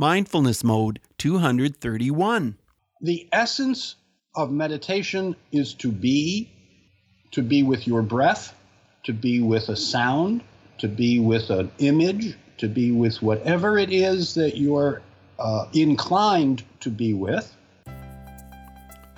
Mindfulness Mode 231. The essence of meditation is to be, to be with your breath, to be with a sound, to be with an image, to be with whatever it is that you're uh, inclined to be with.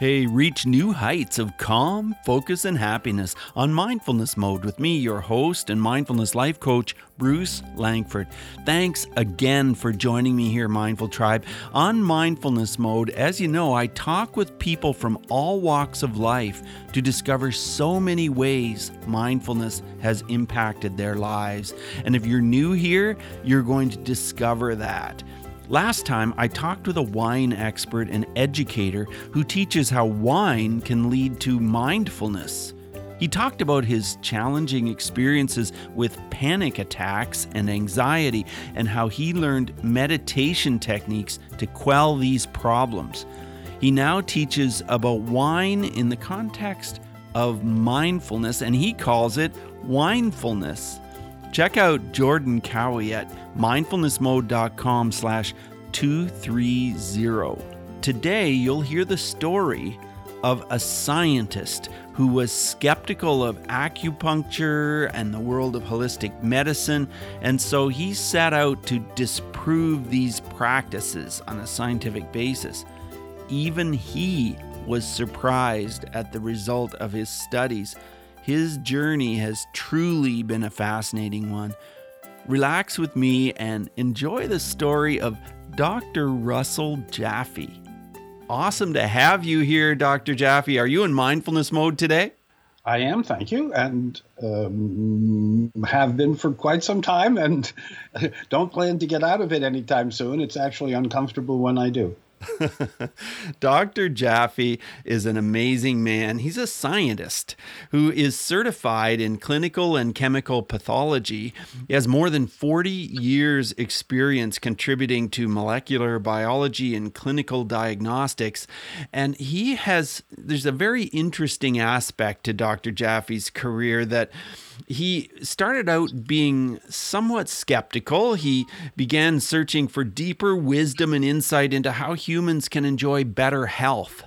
Hey, reach new heights of calm, focus, and happiness on Mindfulness Mode with me, your host and mindfulness life coach, Bruce Langford. Thanks again for joining me here, Mindful Tribe. On Mindfulness Mode, as you know, I talk with people from all walks of life to discover so many ways mindfulness has impacted their lives. And if you're new here, you're going to discover that. Last time, I talked with a wine expert and educator who teaches how wine can lead to mindfulness. He talked about his challenging experiences with panic attacks and anxiety and how he learned meditation techniques to quell these problems. He now teaches about wine in the context of mindfulness and he calls it winefulness. Check out Jordan Cowie at mindfulnessmode.com slash 230. Today, you'll hear the story of a scientist who was skeptical of acupuncture and the world of holistic medicine, and so he set out to disprove these practices on a scientific basis. Even he was surprised at the result of his studies. His journey has truly been a fascinating one. Relax with me and enjoy the story of Dr. Russell Jaffe. Awesome to have you here, Dr. Jaffe. Are you in mindfulness mode today? I am, thank you, and um, have been for quite some time, and don't plan to get out of it anytime soon. It's actually uncomfortable when I do. Dr. Jaffe is an amazing man. He's a scientist who is certified in clinical and chemical pathology. He has more than 40 years' experience contributing to molecular biology and clinical diagnostics. And he has, there's a very interesting aspect to Dr. Jaffe's career that he started out being somewhat skeptical. He began searching for deeper wisdom and insight into how humans can enjoy better health.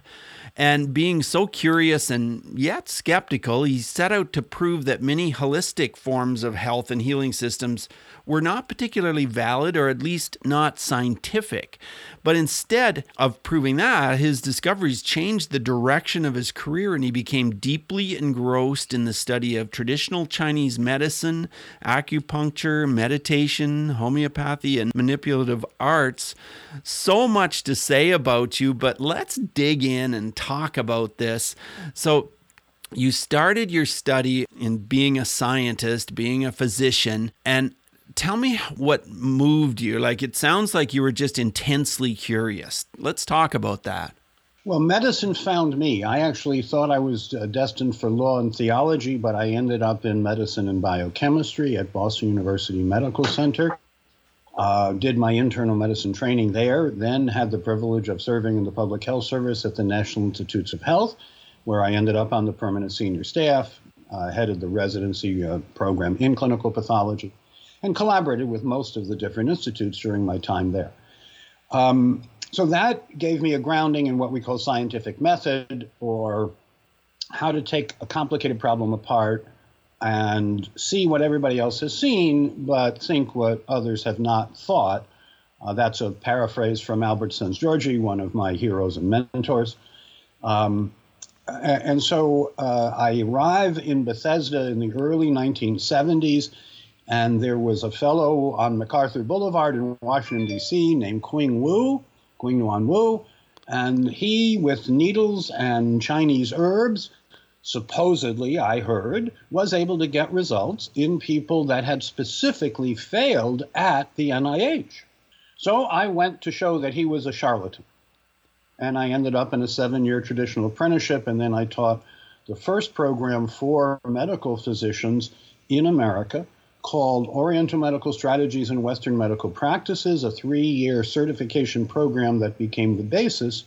And being so curious and yet skeptical, he set out to prove that many holistic forms of health and healing systems were not particularly valid or at least not scientific. But instead of proving that, his discoveries changed the direction of his career and he became deeply engrossed in the study of traditional Chinese medicine, acupuncture, meditation, homeopathy, and manipulative arts. So much to say about you, but let's dig in and talk about this. So, you started your study in being a scientist, being a physician, and tell me what moved you. Like it sounds like you were just intensely curious. Let's talk about that. Well, medicine found me. I actually thought I was uh, destined for law and theology, but I ended up in medicine and biochemistry at Boston University Medical Center. Uh, did my internal medicine training there, then had the privilege of serving in the public health service at the National Institutes of Health, where I ended up on the permanent senior staff, uh, headed the residency uh, program in clinical pathology and collaborated with most of the different institutes during my time there. Um, so that gave me a grounding in what we call scientific method, or how to take a complicated problem apart and see what everybody else has seen, but think what others have not thought. Uh, that's a paraphrase from Albert Szent-Györgyi, one of my heroes and mentors. Um, and so uh, I arrive in Bethesda in the early 1970s and there was a fellow on MacArthur Boulevard in Washington, D.C., named Qing Wu, Qing Nuan Wu. And he, with needles and Chinese herbs, supposedly, I heard, was able to get results in people that had specifically failed at the NIH. So I went to show that he was a charlatan. And I ended up in a seven year traditional apprenticeship, and then I taught the first program for medical physicians in America called Oriental Medical Strategies and Western Medical Practices, a three year certification program that became the basis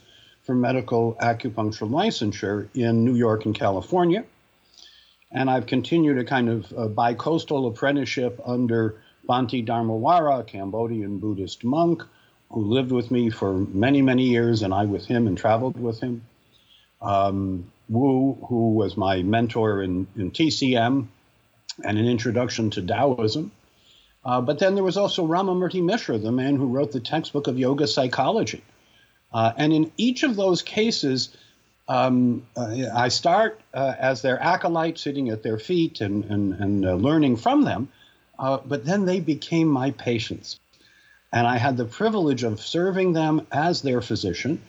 for medical acupuncture licensure in New York and California. And I've continued a kind of a bi-coastal apprenticeship under Bhante Dharmawara, a Cambodian Buddhist monk, who lived with me for many, many years, and I with him and traveled with him. Um, Wu, who was my mentor in, in TCM and an introduction to Taoism. Uh, but then there was also Ramamurti Mishra, the man who wrote the textbook of yoga psychology. Uh, and in each of those cases, um, uh, I start uh, as their acolyte, sitting at their feet and, and, and uh, learning from them. Uh, but then they became my patients. And I had the privilege of serving them as their physician.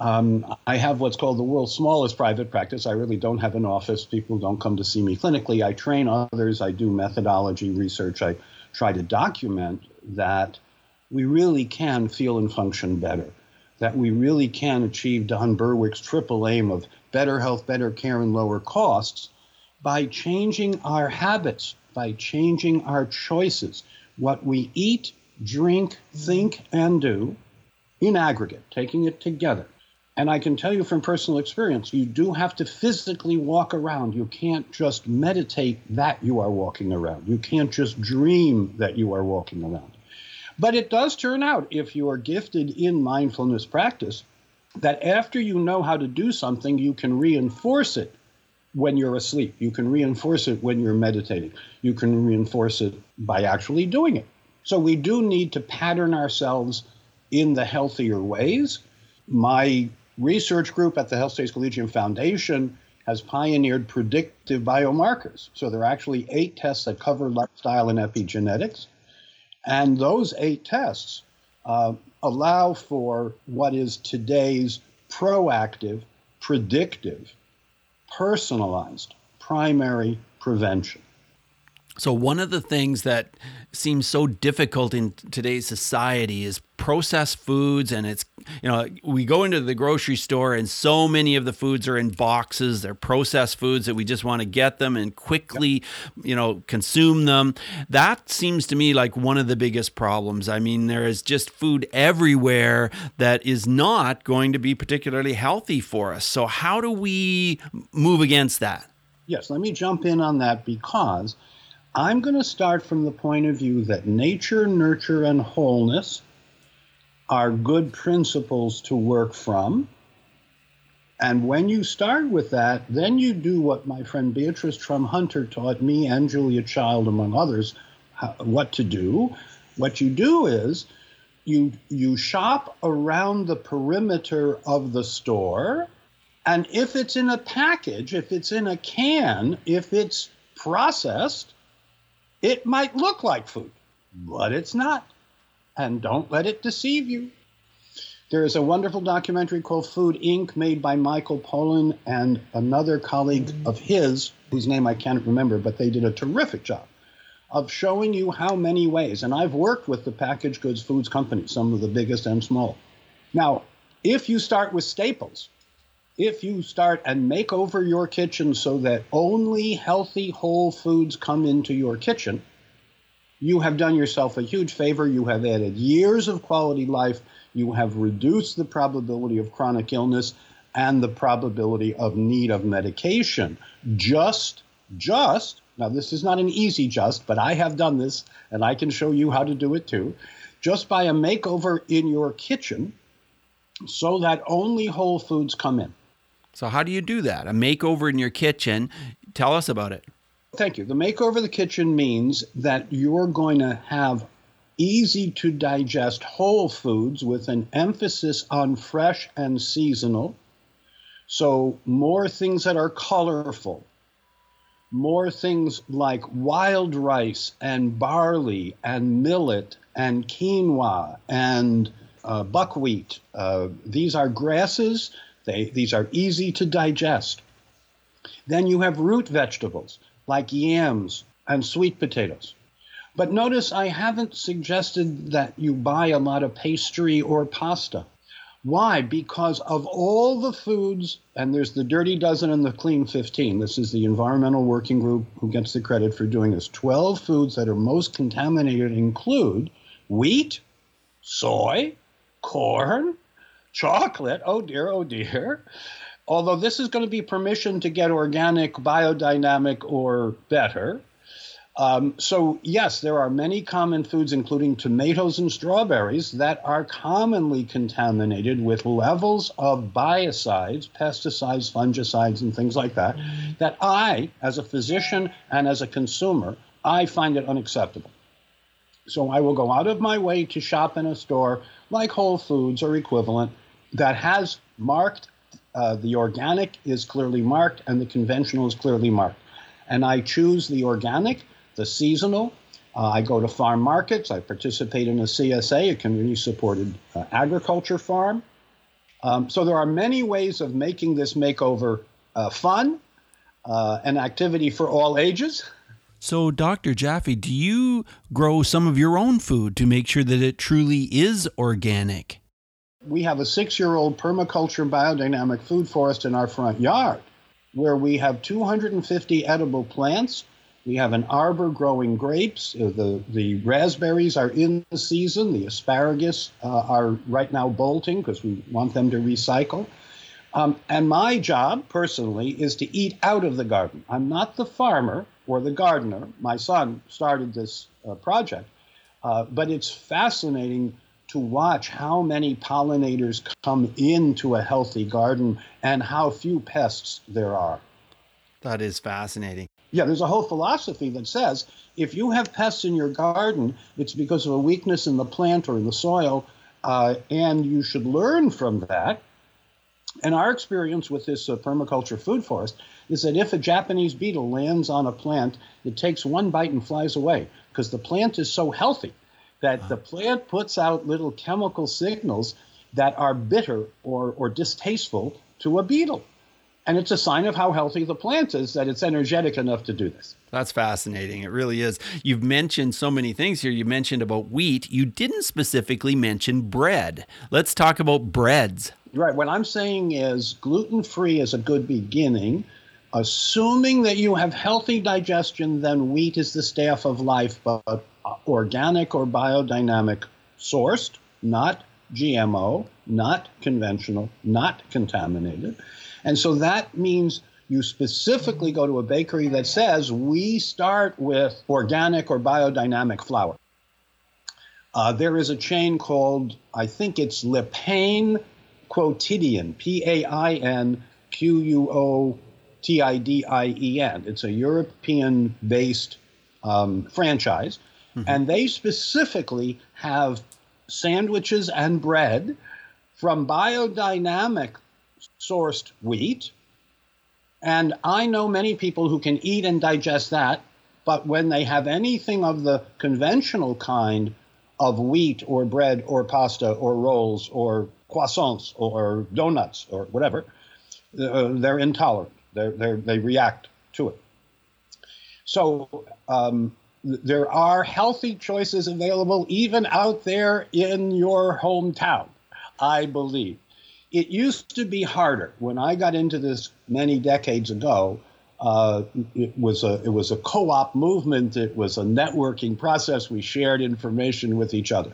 Um, I have what's called the world's smallest private practice. I really don't have an office. People don't come to see me clinically. I train others. I do methodology research. I try to document that we really can feel and function better that we really can achieve Don Berwick's triple aim of better health, better care, and lower costs by changing our habits, by changing our choices, what we eat, drink, think, and do in aggregate, taking it together. And I can tell you from personal experience, you do have to physically walk around. You can't just meditate that you are walking around. You can't just dream that you are walking around. But it does turn out, if you are gifted in mindfulness practice, that after you know how to do something, you can reinforce it when you're asleep. You can reinforce it when you're meditating. You can reinforce it by actually doing it. So we do need to pattern ourselves in the healthier ways. My research group at the Health Studies Collegium Foundation has pioneered predictive biomarkers. So there are actually eight tests that cover lifestyle and epigenetics. And those eight tests uh, allow for what is today's proactive, predictive, personalized primary prevention. So, one of the things that seems so difficult in today's society is processed foods. And it's, you know, we go into the grocery store and so many of the foods are in boxes. They're processed foods that we just want to get them and quickly, you know, consume them. That seems to me like one of the biggest problems. I mean, there is just food everywhere that is not going to be particularly healthy for us. So, how do we move against that? Yes, let me jump in on that because I'm going to start from the point of view that nature, nurture, and wholeness are good principles to work from. And when you start with that, then you do what my friend Beatrice Trum Hunter taught me and Julia Child, among others, how, what to do. What you do is you you shop around the perimeter of the store, and if it's in a package, if it's in a can, if it's processed, it might look like food, but it's not. And don't let it deceive you. There is a wonderful documentary called Food Inc., made by Michael Pollan and another colleague of his, whose name I can't remember, but they did a terrific job of showing you how many ways. And I've worked with the packaged goods foods companies, some of the biggest and small. Now, if you start with staples, if you start and make over your kitchen so that only healthy whole foods come into your kitchen, you have done yourself a huge favor. You have added years of quality life. You have reduced the probability of chronic illness and the probability of need of medication. Just, just, now this is not an easy just, but I have done this and I can show you how to do it too. Just by a makeover in your kitchen so that only whole foods come in. So, how do you do that? A makeover in your kitchen. Tell us about it. Thank you. The makeover of the kitchen means that you're going to have easy to digest whole foods with an emphasis on fresh and seasonal. So, more things that are colorful, more things like wild rice and barley and millet and quinoa and uh, buckwheat. Uh, these are grasses they, these are easy to digest. Then you have root vegetables like yams and sweet potatoes. But notice I haven't suggested that you buy a lot of pastry or pasta. Why? Because of all the foods, and there's the Dirty Dozen and the Clean 15. This is the environmental working group who gets the credit for doing this. 12 foods that are most contaminated include wheat, soy, corn, chocolate. Oh dear, oh dear. Although this is going to be permission to get organic, biodynamic, or better. Um, so, yes, there are many common foods, including tomatoes and strawberries, that are commonly contaminated with levels of biocides, pesticides, fungicides, and things like that, that I, as a physician and as a consumer, I find it unacceptable. So, I will go out of my way to shop in a store like Whole Foods or equivalent that has marked, uh, the organic is clearly marked and the conventional is clearly marked. And I choose the organic the seasonal. Uh, I go to farm markets. I participate in a CSA, a community supported uh, agriculture farm. Um, so there are many ways of making this makeover uh, fun, uh, an activity for all ages. So, Dr. Jaffe, do you grow some of your own food to make sure that it truly is organic? We have a six year old permaculture biodynamic food forest in our front yard where we have 250 edible plants we have an arbor growing grapes. Uh, the, the raspberries are in the season. The asparagus uh, are right now bolting because we want them to recycle. Um, and my job personally is to eat out of the garden. I'm not the farmer or the gardener. My son started this uh, project. Uh, but it's fascinating to watch how many pollinators come into a healthy garden and how few pests there are. That is fascinating. Yeah, there's a whole philosophy that says if you have pests in your garden, it's because of a weakness in the plant or in the soil, uh, and you should learn from that. And our experience with this uh, permaculture food forest is that if a Japanese beetle lands on a plant, it takes one bite and flies away because the plant is so healthy that the plant puts out little chemical signals that are bitter or, or distasteful to a beetle. And it's a sign of how healthy the plant is that it's energetic enough to do this. That's fascinating. It really is. You've mentioned so many things here. You mentioned about wheat. You didn't specifically mention bread. Let's talk about breads. Right. What I'm saying is gluten free is a good beginning. Assuming that you have healthy digestion, then wheat is the staff of life, but organic or biodynamic sourced, not GMO, not conventional, not contaminated. And so that means you specifically go to a bakery that says we start with organic or biodynamic flour. Uh, there is a chain called, I think it's Le Pain Quotidien, P A I N Q U O T I D I E N. It's a European based um, franchise. Mm-hmm. And they specifically have sandwiches and bread from biodynamic sourced wheat. And I know many people who can eat and digest that, but when they have anything of the conventional kind of wheat or bread or pasta or rolls or croissants or donuts or whatever, uh, they're intolerant. They're, they're, they react to it. So um, there are healthy choices available even out there in your hometown, I believe it used to be harder. When I got into this many decades ago, uh, it was a it was a co-op movement. It was a networking process. We shared information with each other.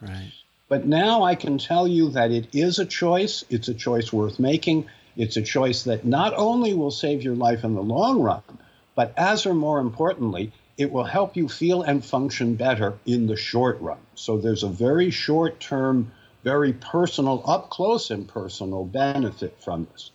Right. But now I can tell you that it is a choice. It's a choice worth making. It's a choice that not only will save your life in the long run, but as or more importantly, it will help you feel and function better in the short run. So there's a very short term very personal, up close and personal benefit from this.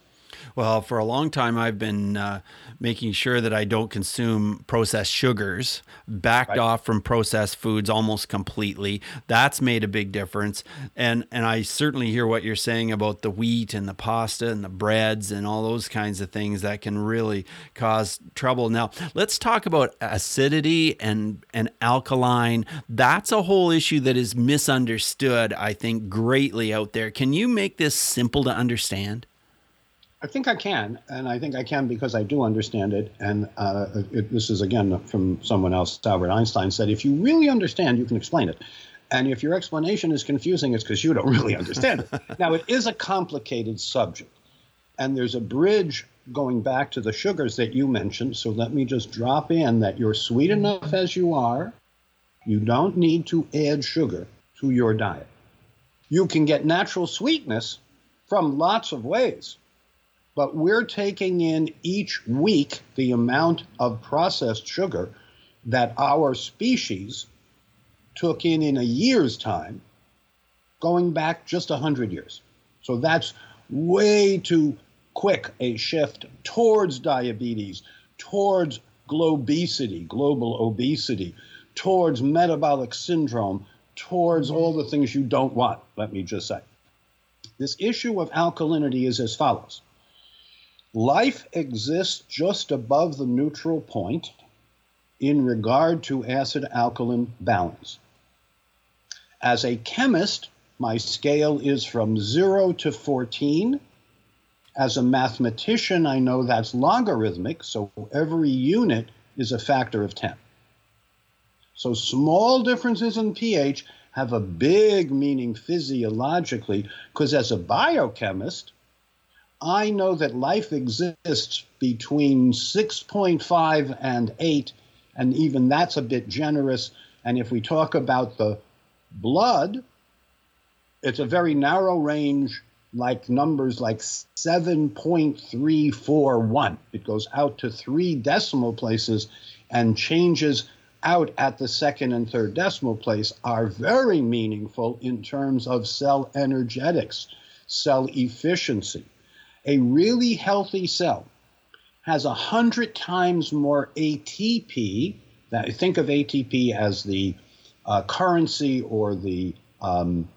Well, for a long time, I've been uh, making sure that I don't consume processed sugars, backed right. off from processed foods almost completely. That's made a big difference. And and I certainly hear what you're saying about the wheat and the pasta and the breads and all those kinds of things that can really cause trouble. Now, let's talk about acidity and and alkaline. That's a whole issue that is misunderstood, I think, greatly out there. Can you make this simple to understand? I think I can, and I think I can because I do understand it. And uh, it, this is again from someone else. Albert Einstein said, "If you really understand, you can explain it." And if your explanation is confusing, it's because you don't really understand it. now, it is a complicated subject, and there's a bridge going back to the sugars that you mentioned. So let me just drop in that you're sweet enough as you are. You don't need to add sugar to your diet. You can get natural sweetness from lots of ways but we're taking in each week the amount of processed sugar that our species took in in a year's time, going back just 100 years. So that's way too quick a shift towards diabetes, towards globesity, global obesity, towards metabolic syndrome, towards all the things you don't want, let me just say. This issue of alkalinity is as follows Life exists just above the neutral point in regard to acid alkaline balance. As a chemist, my scale is from 0 to 14. As a mathematician, I know that's logarithmic, so every unit is a factor of 10. So small differences in pH have a big meaning physiologically because as a biochemist, I know that life exists between 6.5 and 8, and even that's a bit generous. And if we talk about the blood, it's a very narrow range, like numbers like 7.341. It goes out to three decimal places and changes out at the second and third decimal place are very meaningful in terms of cell energetics, cell efficiency. A really healthy cell has a hundred times more ATP. That think of ATP as the uh, currency or the um,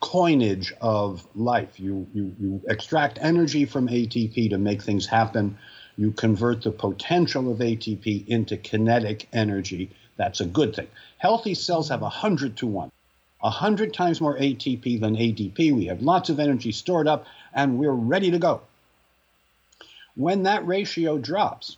coinage of life. You, you you extract energy from ATP to make things happen. You convert the potential of ATP into kinetic energy that's a good thing. Healthy cells have 100 to 1. 100 times more ATP than ADP. We have lots of energy stored up and we're ready to go. When that ratio drops,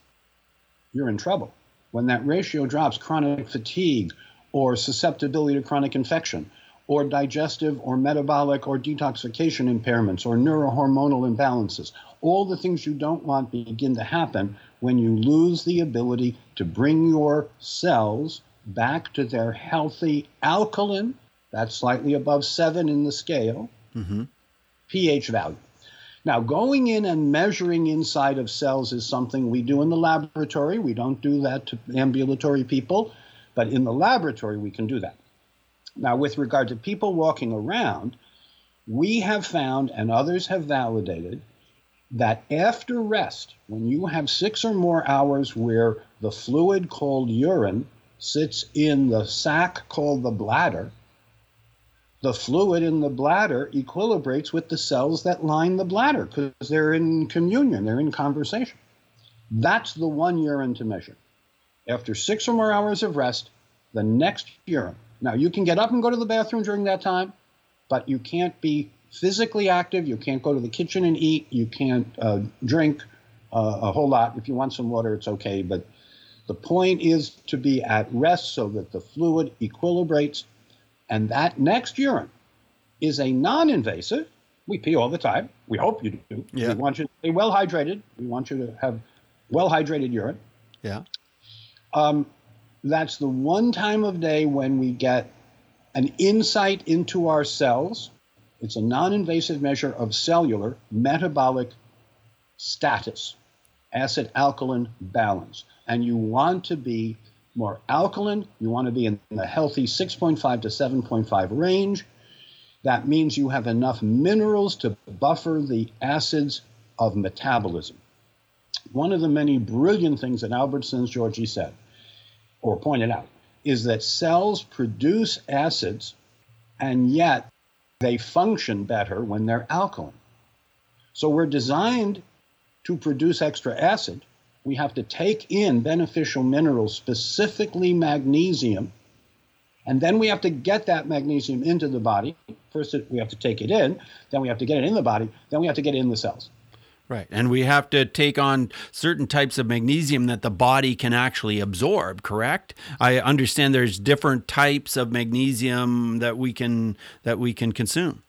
you're in trouble. When that ratio drops, chronic fatigue or susceptibility to chronic infection or digestive or metabolic or detoxification impairments or neurohormonal imbalances. All the things you don't want begin to happen when you lose the ability to bring your cells back to their healthy alkaline, that's slightly above seven in the scale, mm-hmm. pH value. Now, going in and measuring inside of cells is something we do in the laboratory. We don't do that to ambulatory people, but in the laboratory, we can do that. Now, with regard to people walking around, we have found, and others have validated, that after rest, when you have six or more hours where the fluid called urine sits in the sac called the bladder, the fluid in the bladder equilibrates with the cells that line the bladder because they're in communion, they're in conversation. That's the one urine to measure. After six or more hours of rest, the next urine. Now, you can get up and go to the bathroom during that time, but you can't be physically active. You can't go to the kitchen and eat. You can't uh, drink uh, a whole lot. If you want some water, it's okay. But the point is to be at rest so that the fluid equilibrates. And that next urine is a non invasive. We pee all the time. We hope you do. Yeah. We want you to be well hydrated. We want you to have well hydrated urine. Yeah. Um, that's the one time of day when we get an insight into our cells it's a non invasive measure of cellular metabolic status, acid alkaline balance. And you want to be more alkaline, you want to be in the healthy 6.5 to 7.5 range. That means you have enough minerals to buffer the acids of metabolism. One of the many brilliant things that Albert Szent-Györgyi said, or pointed out, is that cells produce acids, and yet they function better when they're alkaline. So we're designed to produce extra acid. We have to take in beneficial minerals, specifically magnesium, and then we have to get that magnesium into the body. First, we have to take it in, then we have to get it in the body, then we have to get it in the cells. Right. And we have to take on certain types of magnesium that the body can actually absorb, correct? I understand there's different types of magnesium that we can that we can consume.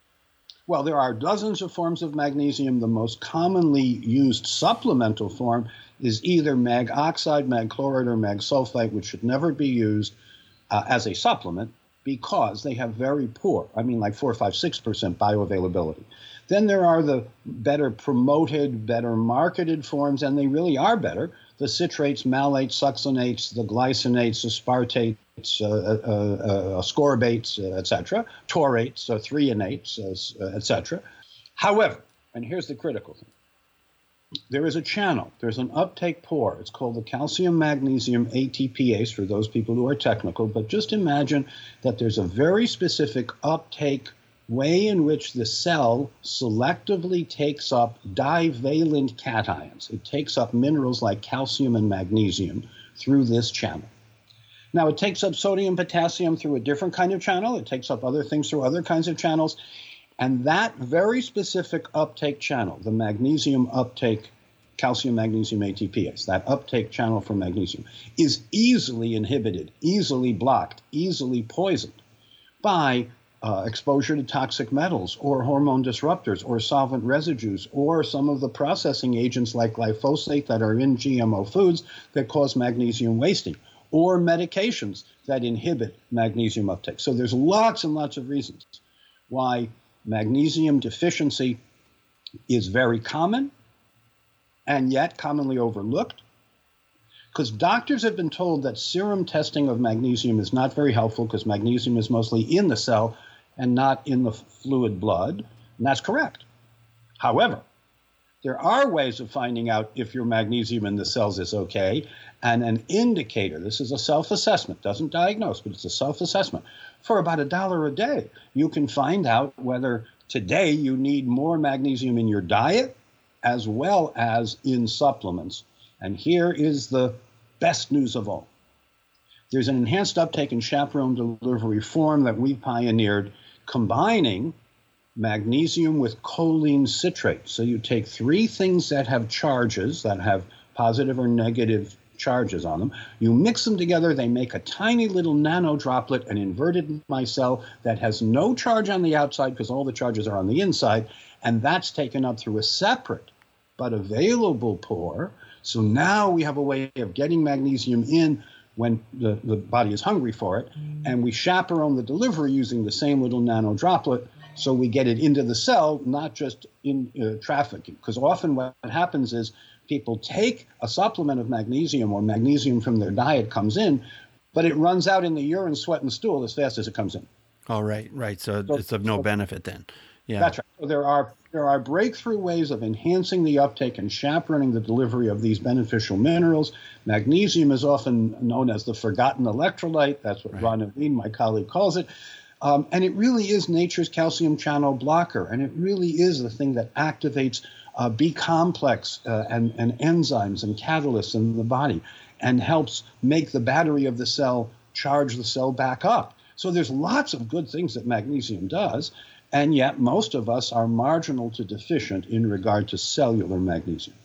Well, there are dozens of forms of magnesium. The most commonly used supplemental form is either mag oxide, mag chloride, or mag sulfite, which should never be used uh, as a supplement because they have very poor, I mean, like four, five, six percent bioavailability. Then there are the better promoted, better marketed forms, and they really are better. the citrates, malates, succinates, the glycinates, aspartates, uh, uh, uh, ascorbates, etc., taurates, uh, threonates, etc. However, and here's the critical thing there is a channel, there's an uptake pore. It's called the calcium magnesium ATPase for those people who are technical. But just imagine that there's a very specific uptake way in which the cell selectively takes up divalent cations. It takes up minerals like calcium and magnesium through this channel. Now, it takes up sodium, potassium through a different kind of channel. It takes up other things through other kinds of channels. And that very specific uptake channel, the magnesium uptake, calcium magnesium ATPase, that uptake channel for magnesium, is easily inhibited, easily blocked, easily poisoned by uh, exposure to toxic metals or hormone disruptors or solvent residues or some of the processing agents like glyphosate that are in GMO foods that cause magnesium wasting or medications that inhibit magnesium uptake. So there's lots and lots of reasons why magnesium deficiency is very common and yet commonly overlooked because doctors have been told that serum testing of magnesium is not very helpful because magnesium is mostly in the cell and not in the fluid blood. And that's correct. However, there are ways of finding out if your magnesium in the cells is okay. And an indicator, this is a self assessment, doesn't diagnose, but it's a self assessment. For about a dollar a day, you can find out whether today you need more magnesium in your diet as well as in supplements. And here is the best news of all. There's an enhanced uptake and chaperone delivery form that we pioneered combining magnesium with choline citrate. So you take three things that have charges, that have positive or negative charges on them. You mix them together, they make a tiny little nano droplet, an inverted micelle that has no charge on the outside because all the charges are on the inside, and that's taken up through a separate but available pore. So now we have a way of getting magnesium in when the, the body is hungry for it. Mm. And we chaperone the delivery using the same little nano droplet so we get it into the cell, not just in uh, trafficking. Because often what happens is people take a supplement of magnesium or magnesium from their diet comes in, but it runs out in the urine, sweat, and stool as fast as it comes in. All right, right. So, so it's of no so, benefit then. Yeah. That's right. So there are there are breakthrough ways of enhancing the uptake and chaperoning the delivery of these beneficial minerals. Magnesium is often known as the forgotten electrolyte. That's what right. Ron Levine, my colleague, calls it. Um, and it really is nature's calcium channel blocker. And it really is the thing that activates uh, B complex uh, and, and enzymes and catalysts in the body and helps make the battery of the cell charge the cell back up. So there's lots of good things that magnesium does. And yet, most of us are marginal to deficient in regard to cellular magnesium.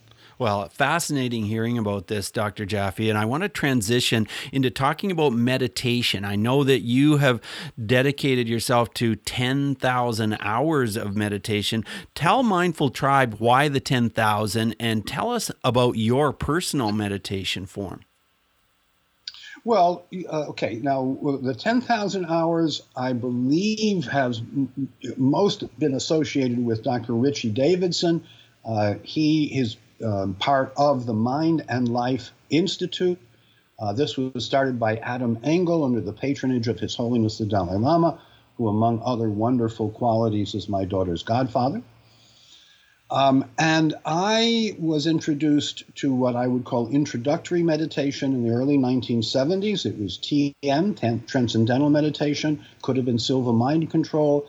Well, fascinating hearing about this, Dr. Jaffe. And I want to transition into talking about meditation. I know that you have dedicated yourself to 10,000 hours of meditation. Tell Mindful Tribe why the 10,000 and tell us about your personal meditation form. Well, uh, okay. Now, the 10,000 hours, I believe, has most been associated with Dr. Richie Davidson. Uh, he is um, part of the Mind and Life Institute. Uh, this was started by Adam Engle under the patronage of His Holiness the Dalai Lama, who, among other wonderful qualities, is my daughter's godfather. Um, and I was introduced to what I would call introductory meditation in the early 1970s. It was TM, Transcendental Meditation, could have been Silva Mind Control.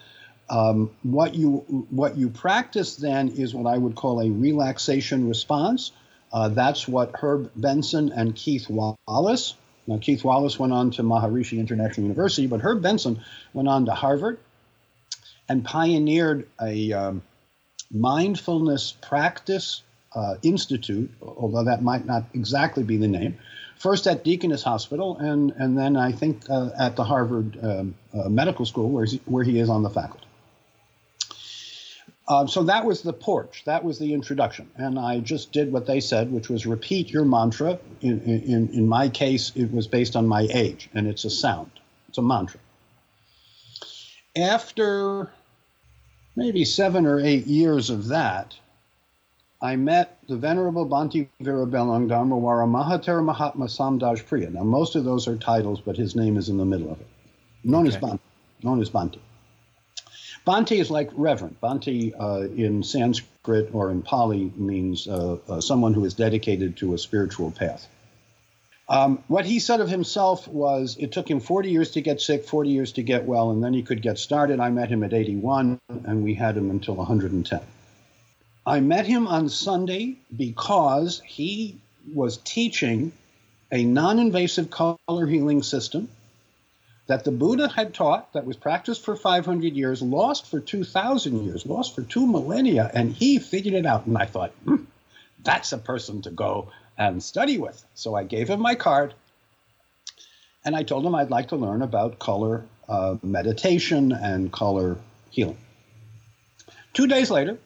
Um, what you what you practice then is what I would call a relaxation response. Uh, that's what Herb Benson and Keith Wallace. Now Keith Wallace went on to Maharishi International University, but Herb Benson went on to Harvard and pioneered a um, Mindfulness Practice uh, Institute, although that might not exactly be the name, first at Deaconess Hospital, and, and then I think uh, at the Harvard um, uh, Medical School, where, he, where he is on the faculty. Um, so that was the porch. That was the introduction. And I just did what they said, which was repeat your mantra. In, in, in my case, it was based on my age, and it's a sound, it's a mantra. After maybe seven or eight years of that, I met the Venerable Bhante Virabellang Dharmawara Mahathera Mahatma Samdaj Priya. Now, most of those are titles, but his name is in the middle of it. Known okay. as Bhante. Known as Bhante. Bhante is like reverend. Bhante uh, in Sanskrit or in Pali means uh, uh, someone who is dedicated to a spiritual path. Um, what he said of himself was it took him 40 years to get sick, 40 years to get well, and then he could get started. I met him at 81, and we had him until 110. I met him on Sunday because he was teaching a non invasive color healing system that the Buddha had taught, that was practiced for 500 years, lost for 2,000 years, lost for two millennia, and he figured it out. And I thought, hmm, that's a person to go and study with. So I gave him my card and I told him I'd like to learn about color uh, meditation and color healing. Two days later,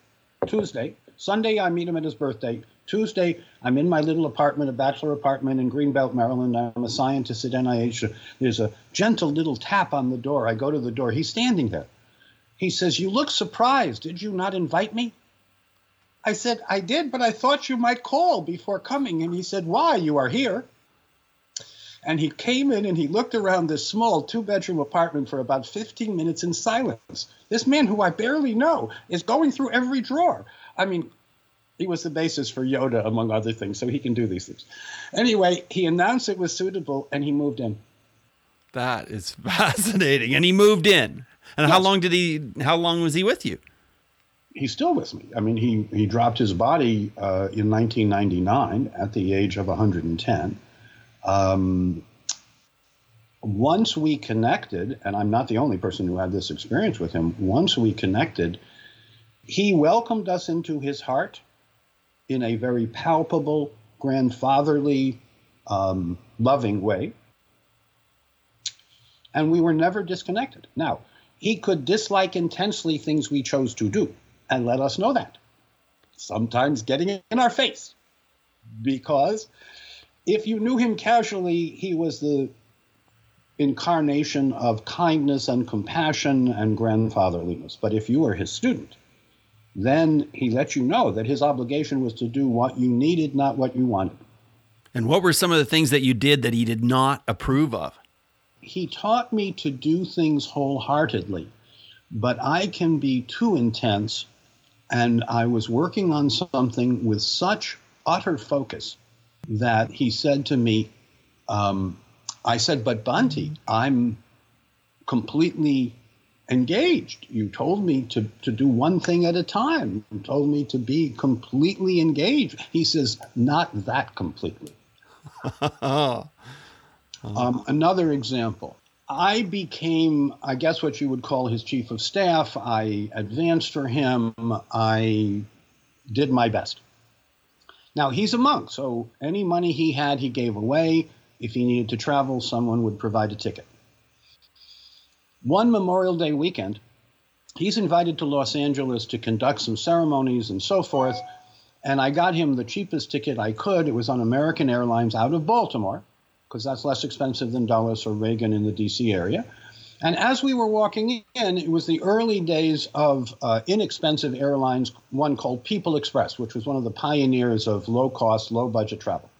Tuesday. Sunday, I meet him at his birthday. Tuesday, I'm in my little apartment, a bachelor apartment in Greenbelt, Maryland. I'm a scientist at NIH. There's a gentle little tap on the door. I go to the door. He's standing there. He says, You look surprised. Did you not invite me? I said, I did, but I thought you might call before coming. And he said, Why? You are here. And he came in and he looked around this small two bedroom apartment for about 15 minutes in silence. This man, who I barely know, is going through every drawer. I mean, he was the basis for Yoda, among other things, so he can do these things. Anyway, he announced it was suitable and he moved in. That is fascinating. And he moved in. And yes. how long did he, how long was he with you? He's still with me. I mean, he, he dropped his body uh, in 1999 at the age of 110. Um, once we connected, and I'm not the only person who had this experience with him, once we connected, he welcomed us into his heart in a very palpable, grandfatherly, um, loving way. And we were never disconnected. Now, he could dislike intensely things we chose to do and let us know that. Sometimes getting in our face. Because if you knew him casually, he was the incarnation of kindness and compassion and grandfatherliness. But if you were his student, then he let you know that his obligation was to do what you needed, not what you wanted. And what were some of the things that you did that he did not approve of? He taught me to do things wholeheartedly, but I can be too intense. And I was working on something with such utter focus that he said to me, um, I said, but Bhante, I'm completely engaged. You told me to, to do one thing at a time. You told me to be completely engaged. He says, not that completely. um, another example. I became, I guess, what you would call his chief of staff. I advanced for him. I did my best. Now, he's a monk, so any money he had, he gave away. If he needed to travel, someone would provide a ticket. One Memorial Day weekend, he's invited to Los Angeles to conduct some ceremonies and so forth. And I got him the cheapest ticket I could. It was on American Airlines out of Baltimore, because that's less expensive than Dulles or Reagan in the DC area. And as we were walking in, it was the early days of uh, inexpensive airlines, one called People Express, which was one of the pioneers of low cost, low budget travel.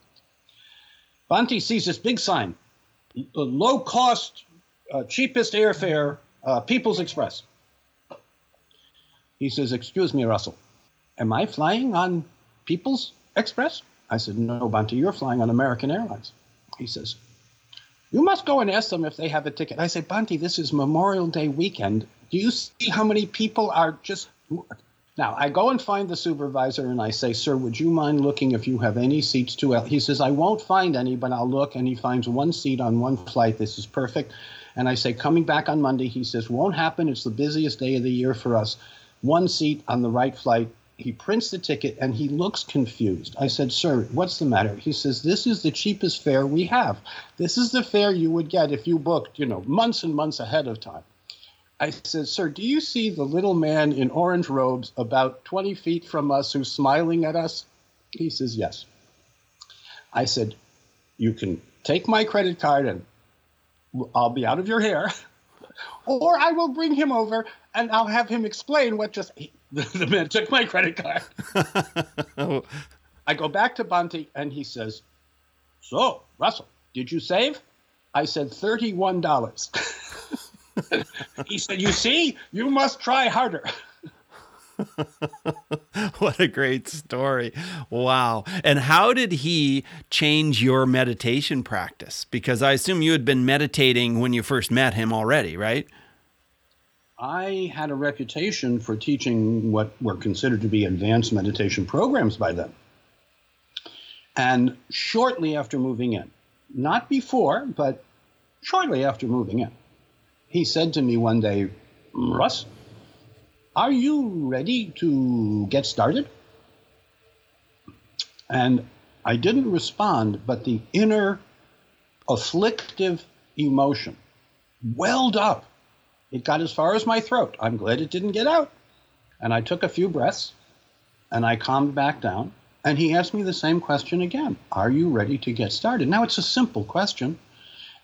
Bhante sees this big sign low cost, uh, cheapest airfare, uh, People's Express. He says, Excuse me, Russell, am I flying on People's Express? I said, No, Bhante, you're flying on American Airlines. He says, You must go and ask them if they have a ticket. I say, Bhante, this is Memorial Day weekend. Do you see how many people are just now, I go and find the supervisor and I say, Sir, would you mind looking if you have any seats to? He says, I won't find any, but I'll look. And he finds one seat on one flight. This is perfect. And I say, Coming back on Monday, he says, Won't happen. It's the busiest day of the year for us. One seat on the right flight. He prints the ticket and he looks confused. I said, Sir, what's the matter? He says, This is the cheapest fare we have. This is the fare you would get if you booked, you know, months and months ahead of time. I said, Sir, do you see the little man in orange robes about 20 feet from us who's smiling at us? He says, Yes. I said, You can take my credit card and I'll be out of your hair, or I will bring him over and I'll have him explain what just. The, man took my credit card. I go back to Bhante and he says, So, Russell, did you save? I said, $31. he said, You see, you must try harder. what a great story. Wow. And how did he change your meditation practice? Because I assume you had been meditating when you first met him already, right? I had a reputation for teaching what were considered to be advanced meditation programs by then. And shortly after moving in, not before, but shortly after moving in, he said to me one day, Russ, are you ready to get started? And I didn't respond, but the inner afflictive emotion welled up. It got as far as my throat. I'm glad it didn't get out. And I took a few breaths and I calmed back down. And he asked me the same question again Are you ready to get started? Now, it's a simple question.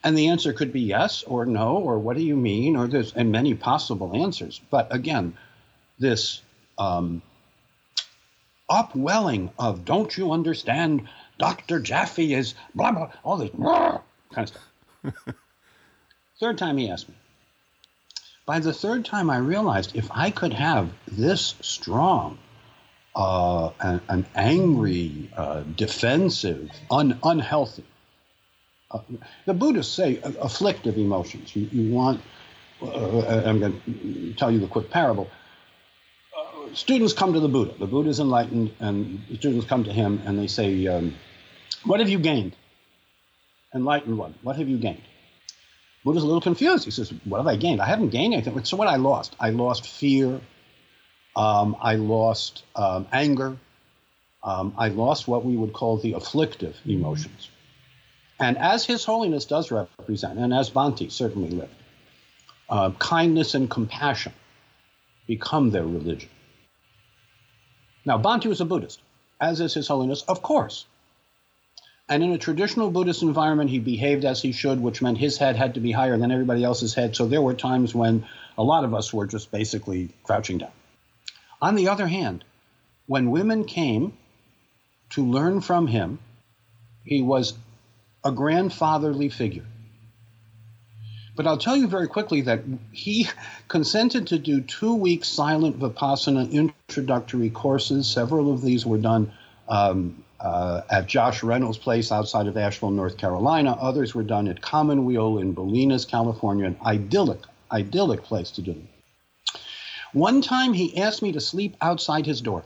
And the answer could be yes or no, or what do you mean? Or there's and many possible answers. But again, this um, upwelling of don't you understand? Dr. Jaffe is blah blah all this blah, kind of stuff. third time he asked me. By the third time, I realized if I could have this strong, uh, an, an, angry, uh, defensive, un, unhealthy. Uh, the Buddhists say afflictive emotions. You, you want, uh, I'm going to tell you the quick parable students come to the Buddha. The Buddha is enlightened, and students come to him and they say, um, What have you gained? Enlightened one, what have you gained? Buddha's a little confused. He says, What have I gained? I haven't gained anything. So, what I lost? I lost fear. Um, I lost um, anger. Um, I lost what we would call the afflictive emotions. And as His Holiness does represent, and as Bhante certainly lived, uh, kindness and compassion become their religion. Now, Bhante was a Buddhist, as is His Holiness, of course. And in a traditional Buddhist environment, he behaved as he should, which meant his head had to be higher than everybody else's head. So there were times when a lot of us were just basically crouching down. On the other hand, when women came to learn from him, he was a grandfatherly figure. But I'll tell you very quickly that he consented to do two week silent Vipassana introductory courses. Several of these were done um, uh, at Josh Reynolds' place outside of Asheville, North Carolina. Others were done at Commonweal in Bolinas, California, an idyllic, idyllic place to do them. One time he asked me to sleep outside his door.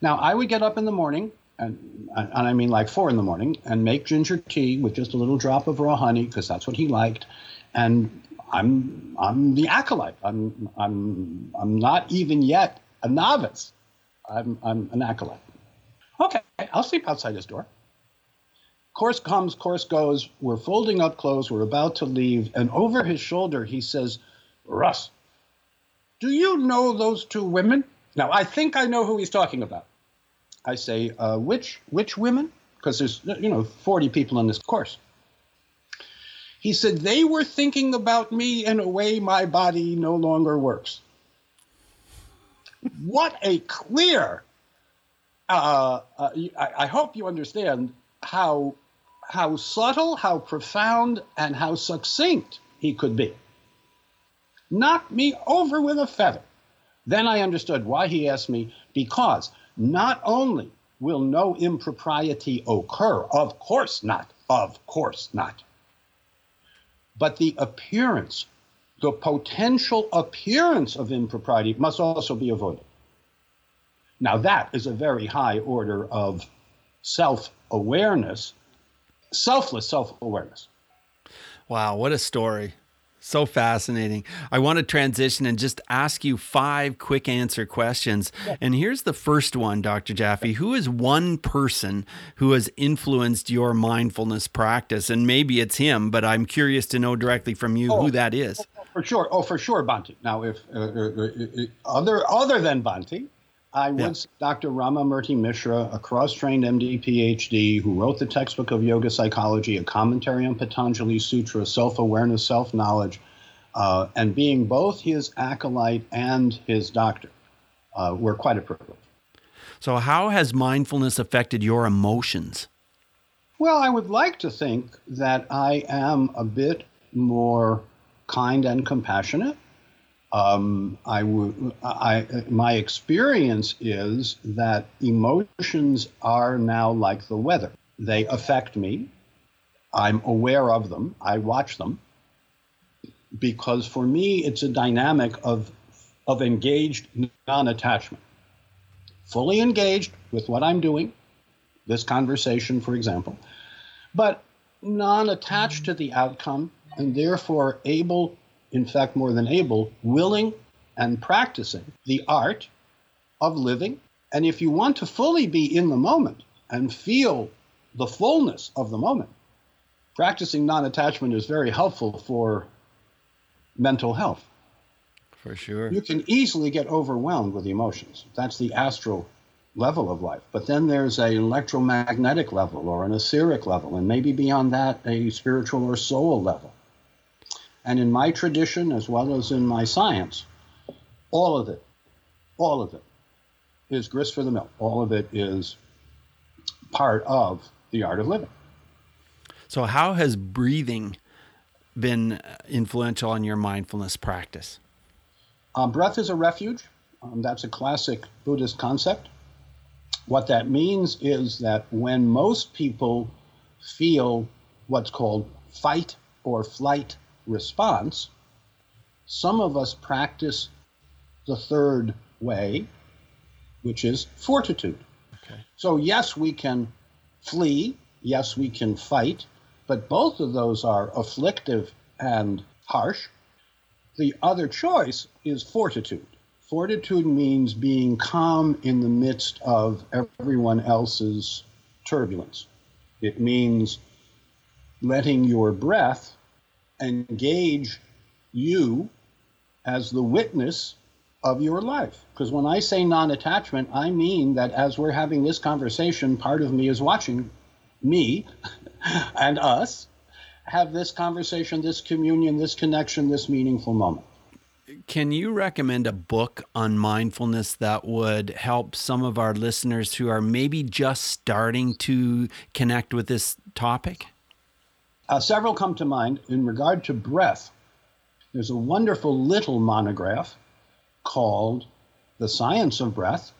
Now, I would get up in the morning, and, and I mean like four in the morning, and make ginger tea with just a little drop of raw honey because that's what he liked. And I'm I'm the acolyte. I'm I'm I'm not even yet a novice. I'm I'm an acolyte. Okay, I'll sleep outside his door. Course comes, course goes. We're folding up clothes. We're about to leave, and over his shoulder he says, "Russ, do you know those two women?" Now I think I know who he's talking about. I say, uh, which which women? Because there's you know 40 people in this course. He said they were thinking about me in a way my body no longer works. what a clear! Uh, uh, I, I hope you understand how how subtle, how profound, and how succinct he could be. Knocked me over with a feather. Then I understood why he asked me, because not only will no impropriety occur, of course not, of course not, but the appearance, the potential appearance of impropriety must also be avoided. Now, that is a very high order of self awareness, selfless self awareness. Wow, what a story. So fascinating. I want to transition and just ask you five quick answer questions. And here's the first one, Dr. Jaffe. Who is one person who has influenced your mindfulness practice? And maybe it's him, but I'm curious to know directly from you oh, who that is. Oh, for sure. Oh, for sure, Bhante. Now, if uh, uh, uh, uh other other than Bhante, I yeah. Dr. Ramamurti Mishra, a cross-trained MD PhD who wrote the textbook of yoga psychology, a commentary on Patanjali Sutra, self-awareness, self-knowledge, uh, and being both his acolyte and his doctor. uh, were quite a privilege. So, how has mindfulness affected your emotions? Well, I would like to think that I am a bit more kind and compassionate. Um, I would, I, my experience is that emotions are now like the weather. They affect me. I'm aware of them. I watch them because for me, it's a dynamic of, of engaged non attachment. Fully engaged with what I'm doing, this conversation, for example, but non attached to the outcome and therefore able, in fact, more than able, willing and practicing the art of living. And if you want to fully be in the moment and feel the fullness of the moment, practicing non attachment is very helpful for mental health. For sure. You can easily get overwhelmed with emotions. That's the astral level of life. But then there's an electromagnetic level or an etheric level, and maybe beyond that, a spiritual or soul level. And in my tradition, as well as in my science, all of it, all of it is grist for the mill. All of it is part of the art of living. So, how has breathing been influential on your mindfulness practice? Um, breath is a refuge. Um, that's a classic Buddhist concept. What that means is that when most people feel what's called fight or flight response, some of us practice the third way, which is fortitude. Okay. So, yes, we can flee, yes, we can fight, but both of those are afflictive and harsh. The other choice is fortitude. Fortitude means being calm in the midst of everyone else's turbulence. It means letting your breath engage you as the witness of your life. Because when I say non attachment, I mean that as we're having this conversation, part of me is watching me and us have this conversation, this communion, this connection, this meaningful moment. Can you recommend a book on mindfulness that would help some of our listeners who are maybe just starting to connect with this topic? Uh, several come to mind. In regard to breath, there's a wonderful little monograph called The Science of Breath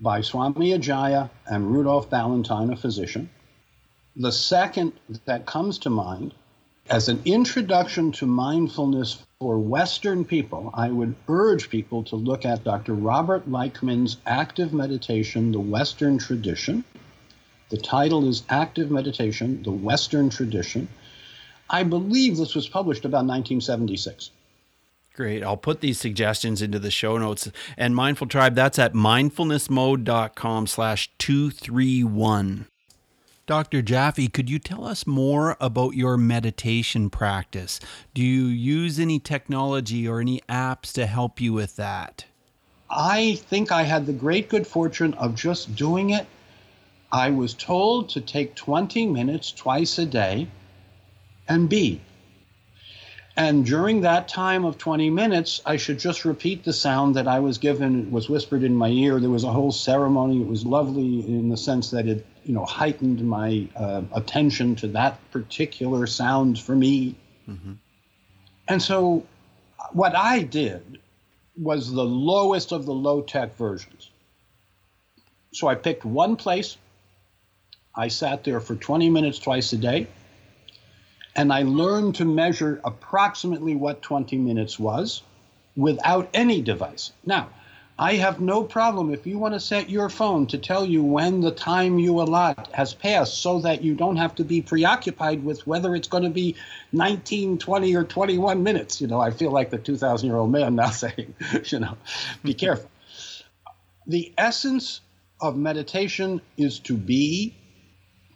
by Swami Ajaya and Rudolph Ballentine, a physician. The second that comes to mind as an introduction to mindfulness for Western people, I would urge people to look at Dr. Robert Leichtman's Active Meditation, the Western Tradition. The title is Active Meditation, the Western Tradition. I believe this was published about 1976. Great. I'll put these suggestions into the show notes. And Mindful Tribe, that's at mindfulnessmode.com slash 231. Dr. Jaffe, could you tell us more about your meditation practice? Do you use any technology or any apps to help you with that? I think I had the great good fortune of just doing it. I was told to take 20 minutes twice a day and be. And during that time of 20 minutes, I should just repeat the sound that I was given, was whispered in my ear. There was a whole ceremony. It was lovely in the sense that it, you know, heightened my uh, attention to that particular sound for me. Mm-hmm. And so what I did was the lowest of the low tech versions. So I picked one place. I sat there for 20 minutes twice a day and I learned to measure approximately what 20 minutes was without any device. Now, I have no problem if you want to set your phone to tell you when the time you allot has passed so that you don't have to be preoccupied with whether it's going to be 19, 20, or 21 minutes. You know, I feel like the 2,000 year old man now saying, you know, be careful. The essence of meditation is to be,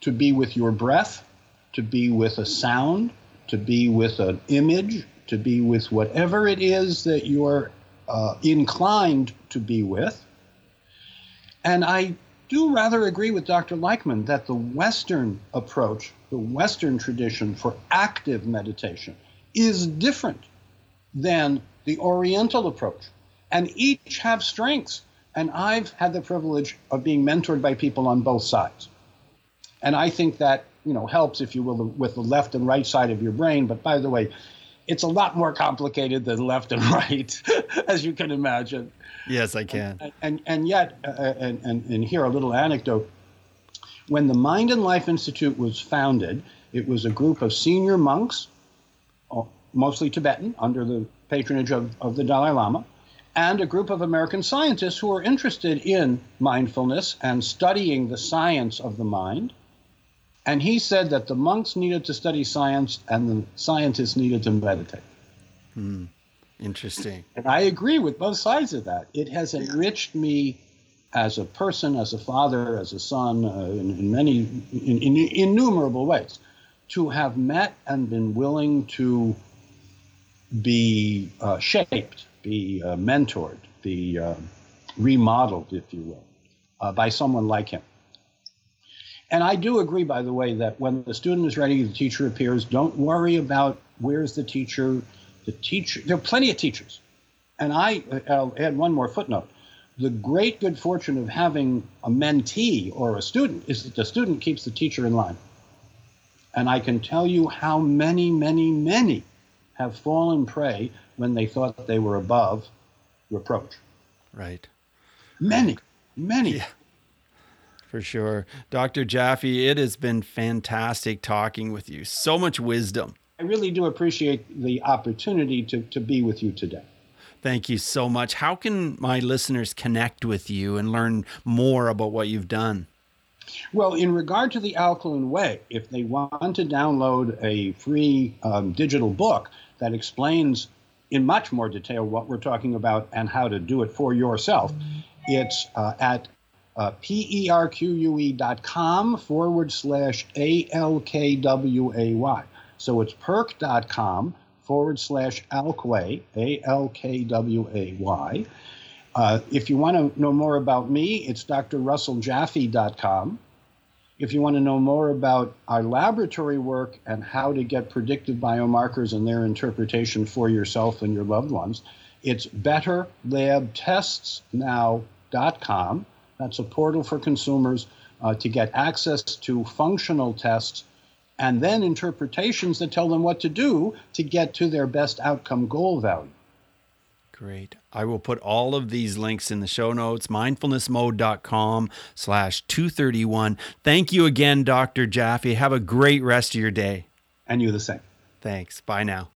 to be with your breath, to be with a sound, to be with an image, to be with whatever it is that you're uh, inclined to be with. And I do rather agree with Dr. Leichtman that the Western approach, the Western tradition for active meditation, is different than the Oriental approach. and each have strengths. And I've had the privilege of being mentored by people on both sides. And I think that, you know, helps, if you will, with the left and right side of your brain. But by the way, it's a lot more complicated than left and right, as you can imagine. Yes, I can. And and, and yet, uh, and, and and here a little anecdote. When the Mind and Life Institute was founded, it was a group of senior monks, uh, mostly Tibetan, under the patronage of, of the Dalai Lama, and a group of American scientists who were interested in mindfulness and studying the science of the mind. And he said that the monks needed to study science and the scientists needed to meditate. Hmm. Interesting. And I agree with both sides of that. It has enriched me as a person, as a father, as a son, uh, in, in, many, in, in, innumerable ways, to have met and been willing to be uh, shaped, be uh, mentored, be uh, remodeled, if you will, uh, by someone like him. And I do agree, by the way, that when the student is ready, the teacher appears. Don't worry about where's the teacher. The teacher, there are plenty of teachers. And I, I'll add one more footnote. The great good fortune of having a mentee or a student is that the student keeps the teacher in line. And I can tell you how many, many, many have fallen prey when they thought they were above reproach. Right. Many, many. Yeah for sure. Dr. Jaffe, it has been fantastic talking with you. So much wisdom. I really do appreciate the opportunity to, to be with you today. Thank you so much. How can my listeners connect with you and learn more about what you've done? Well, in regard to the Alkaline Way, if they want to download a free um, digital book that explains in much more detail what we're talking about and how to do it for yourself, it's uh, at uh, com forward slash A-L-K-W-A-Y. So it's perque dot com forward slash alkway, A-L-K-W-A-Y. Uh, if you want to know more about me, it's drrusselljaffe.com. If you want to know more about our laboratory work and how to get predictive biomarkers and their interpretation for yourself and your loved ones, it's betterlabtestsnow.com. That's a portal for consumers uh, to get access to functional tests and then interpretations that tell them what to do to get to their best outcome goal value. Great. I will put all of these links in the show notes, mindfulnessmode.com slash 231. Thank you again, Dr. Jaffe. Have a great rest of your day. And you the same. Thanks. Bye now.